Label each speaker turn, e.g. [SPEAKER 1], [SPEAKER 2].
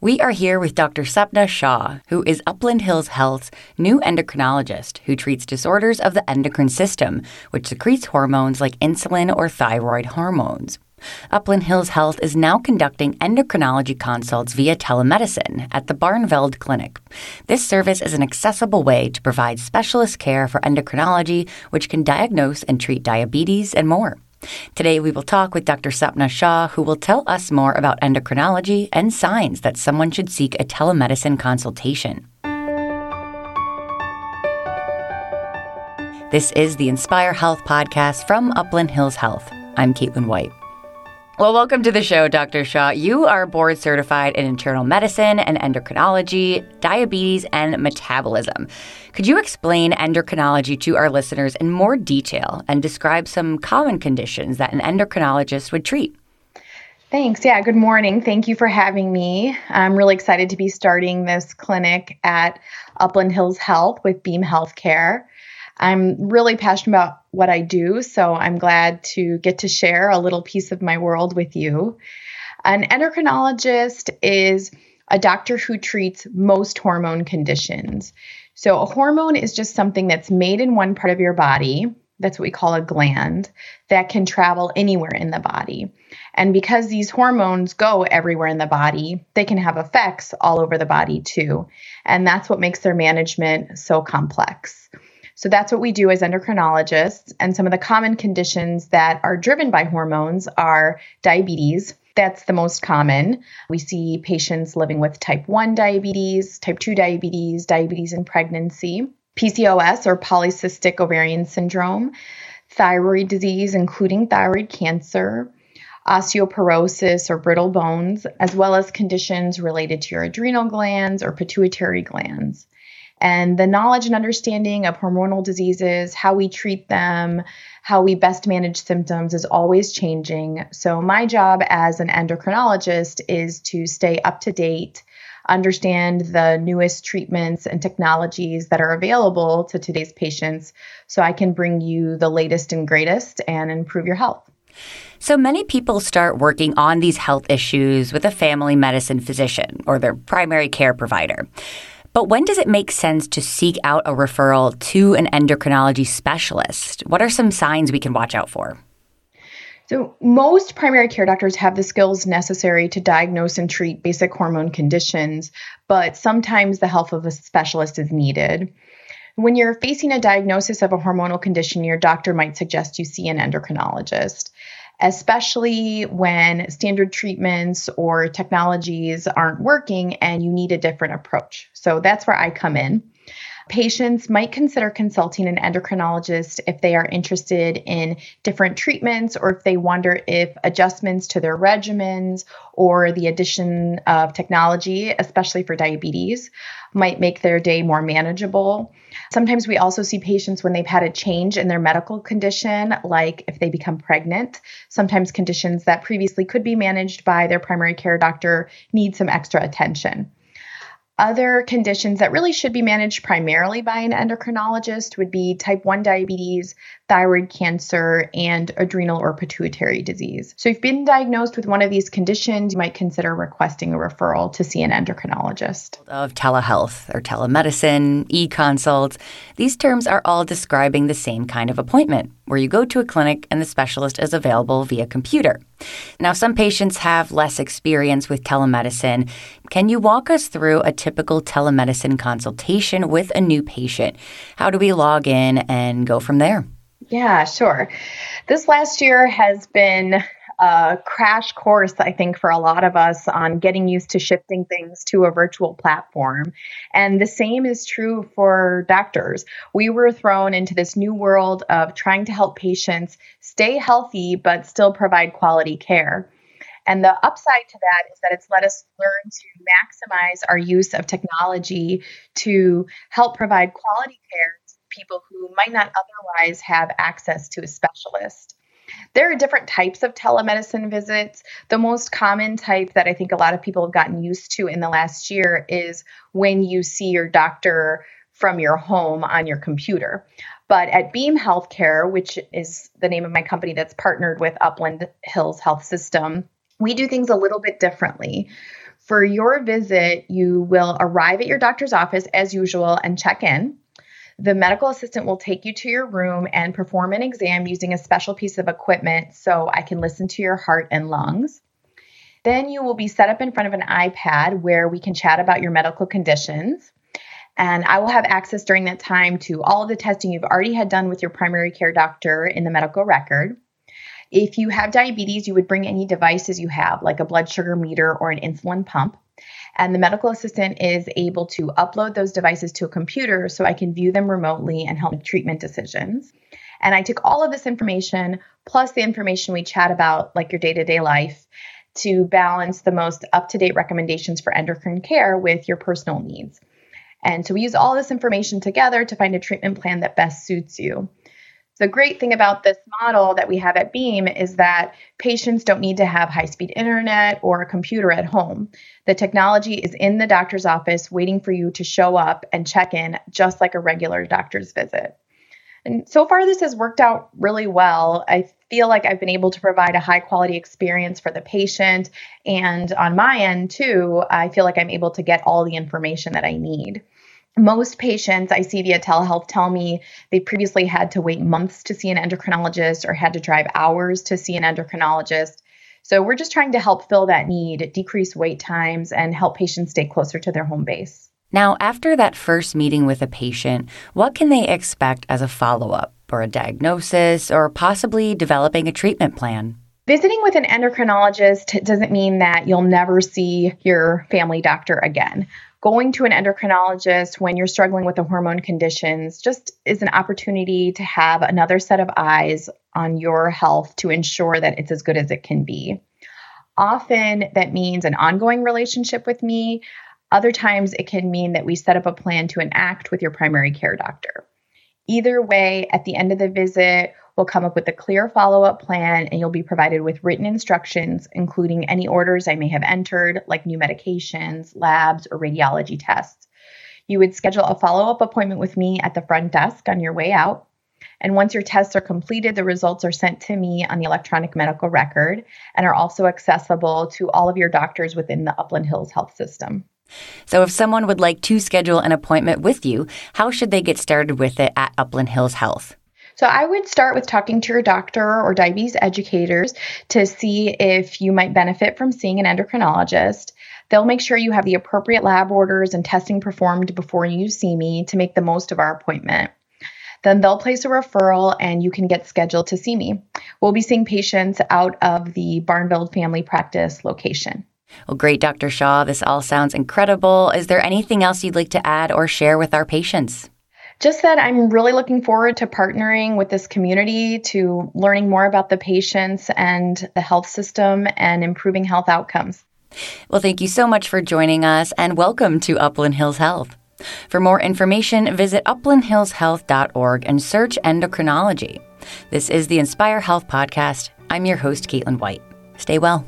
[SPEAKER 1] We are here with Dr. Sapna Shah, who is Upland Hills Health's new endocrinologist who treats disorders of the endocrine system, which secretes hormones like insulin or thyroid hormones. Upland Hills Health is now conducting endocrinology consults via telemedicine at the Barneveld Clinic. This service is an accessible way to provide specialist care for endocrinology, which can diagnose and treat diabetes and more. Today, we will talk with Dr. Sapna Shah, who will tell us more about endocrinology and signs that someone should seek a telemedicine consultation. This is the Inspire Health podcast from Upland Hills Health. I'm Caitlin White. Well, welcome to the show, Dr. Shah. You are board certified in internal medicine and endocrinology, diabetes, and metabolism. Could you explain endocrinology to our listeners in more detail and describe some common conditions that an endocrinologist would treat?
[SPEAKER 2] Thanks. Yeah, good morning. Thank you for having me. I'm really excited to be starting this clinic at Upland Hills Health with Beam Healthcare. I'm really passionate about what I do, so I'm glad to get to share a little piece of my world with you. An endocrinologist is a doctor who treats most hormone conditions. So, a hormone is just something that's made in one part of your body. That's what we call a gland that can travel anywhere in the body. And because these hormones go everywhere in the body, they can have effects all over the body too. And that's what makes their management so complex. So that's what we do as endocrinologists. And some of the common conditions that are driven by hormones are diabetes. That's the most common. We see patients living with type 1 diabetes, type 2 diabetes, diabetes in pregnancy, PCOS or polycystic ovarian syndrome, thyroid disease, including thyroid cancer, osteoporosis or brittle bones, as well as conditions related to your adrenal glands or pituitary glands. And the knowledge and understanding of hormonal diseases, how we treat them, how we best manage symptoms is always changing. So, my job as an endocrinologist is to stay up to date, understand the newest treatments and technologies that are available to today's patients so I can bring you the latest and greatest and improve your health.
[SPEAKER 1] So many people start working on these health issues with a family medicine physician or their primary care provider. But when does it make sense to seek out a referral to an endocrinology specialist? What are some signs we can watch out for?
[SPEAKER 2] So, most primary care doctors have the skills necessary to diagnose and treat basic hormone conditions, but sometimes the help of a specialist is needed. When you're facing a diagnosis of a hormonal condition, your doctor might suggest you see an endocrinologist especially when standard treatments or technologies aren't working and you need a different approach. So that's where I come in. Patients might consider consulting an endocrinologist if they are interested in different treatments or if they wonder if adjustments to their regimens or the addition of technology, especially for diabetes, might make their day more manageable. Sometimes we also see patients when they've had a change in their medical condition, like if they become pregnant. Sometimes conditions that previously could be managed by their primary care doctor need some extra attention. Other conditions that really should be managed primarily by an endocrinologist would be type 1 diabetes, thyroid cancer, and adrenal or pituitary disease. So, if you've been diagnosed with one of these conditions, you might consider requesting a referral to see an endocrinologist.
[SPEAKER 1] Of telehealth or telemedicine, e consults, these terms are all describing the same kind of appointment where you go to a clinic and the specialist is available via computer. Now, some patients have less experience with telemedicine. Can you walk us through a typical telemedicine consultation with a new patient? How do we log in and go from there?
[SPEAKER 2] Yeah, sure. This last year has been a crash course, I think, for a lot of us on getting used to shifting things to a virtual platform. And the same is true for doctors. We were thrown into this new world of trying to help patients stay healthy but still provide quality care. And the upside to that is that it's let us learn to maximize our use of technology to help provide quality care to people who might not otherwise have access to a specialist. There are different types of telemedicine visits. The most common type that I think a lot of people have gotten used to in the last year is when you see your doctor from your home on your computer. But at Beam Healthcare, which is the name of my company that's partnered with Upland Hills Health System, we do things a little bit differently. For your visit, you will arrive at your doctor's office as usual and check in. The medical assistant will take you to your room and perform an exam using a special piece of equipment so I can listen to your heart and lungs. Then you will be set up in front of an iPad where we can chat about your medical conditions. And I will have access during that time to all of the testing you've already had done with your primary care doctor in the medical record. If you have diabetes, you would bring any devices you have, like a blood sugar meter or an insulin pump. And the medical assistant is able to upload those devices to a computer so I can view them remotely and help treatment decisions. And I took all of this information, plus the information we chat about, like your day to day life, to balance the most up to date recommendations for endocrine care with your personal needs. And so we use all this information together to find a treatment plan that best suits you. The great thing about this model that we have at Beam is that patients don't need to have high speed internet or a computer at home. The technology is in the doctor's office waiting for you to show up and check in, just like a regular doctor's visit. And so far, this has worked out really well. I feel like I've been able to provide a high quality experience for the patient. And on my end, too, I feel like I'm able to get all the information that I need. Most patients I see via telehealth tell me they previously had to wait months to see an endocrinologist or had to drive hours to see an endocrinologist. So we're just trying to help fill that need, decrease wait times, and help patients stay closer to their home base.
[SPEAKER 1] Now, after that first meeting with a patient, what can they expect as a follow up or a diagnosis or possibly developing a treatment plan?
[SPEAKER 2] Visiting with an endocrinologist doesn't mean that you'll never see your family doctor again going to an endocrinologist when you're struggling with the hormone conditions just is an opportunity to have another set of eyes on your health to ensure that it's as good as it can be. Often that means an ongoing relationship with me. Other times it can mean that we set up a plan to enact with your primary care doctor. Either way, at the end of the visit, We'll come up with a clear follow up plan and you'll be provided with written instructions, including any orders I may have entered, like new medications, labs, or radiology tests. You would schedule a follow up appointment with me at the front desk on your way out. And once your tests are completed, the results are sent to me on the electronic medical record and are also accessible to all of your doctors within the Upland Hills Health System.
[SPEAKER 1] So, if someone would like to schedule an appointment with you, how should they get started with it at Upland Hills Health?
[SPEAKER 2] So I would start with talking to your doctor or diabetes educators to see if you might benefit from seeing an endocrinologist. They'll make sure you have the appropriate lab orders and testing performed before you see me to make the most of our appointment. Then they'll place a referral and you can get scheduled to see me. We'll be seeing patients out of the Barneveld Family Practice location.
[SPEAKER 1] Well, great, Dr. Shah. This all sounds incredible. Is there anything else you'd like to add or share with our patients?
[SPEAKER 2] Just that I'm really looking forward to partnering with this community to learning more about the patients and the health system and improving health outcomes.
[SPEAKER 1] Well, thank you so much for joining us and welcome to Upland Hills Health. For more information, visit uplandhillshealth.org and search endocrinology. This is the Inspire Health Podcast. I'm your host, Caitlin White. Stay well.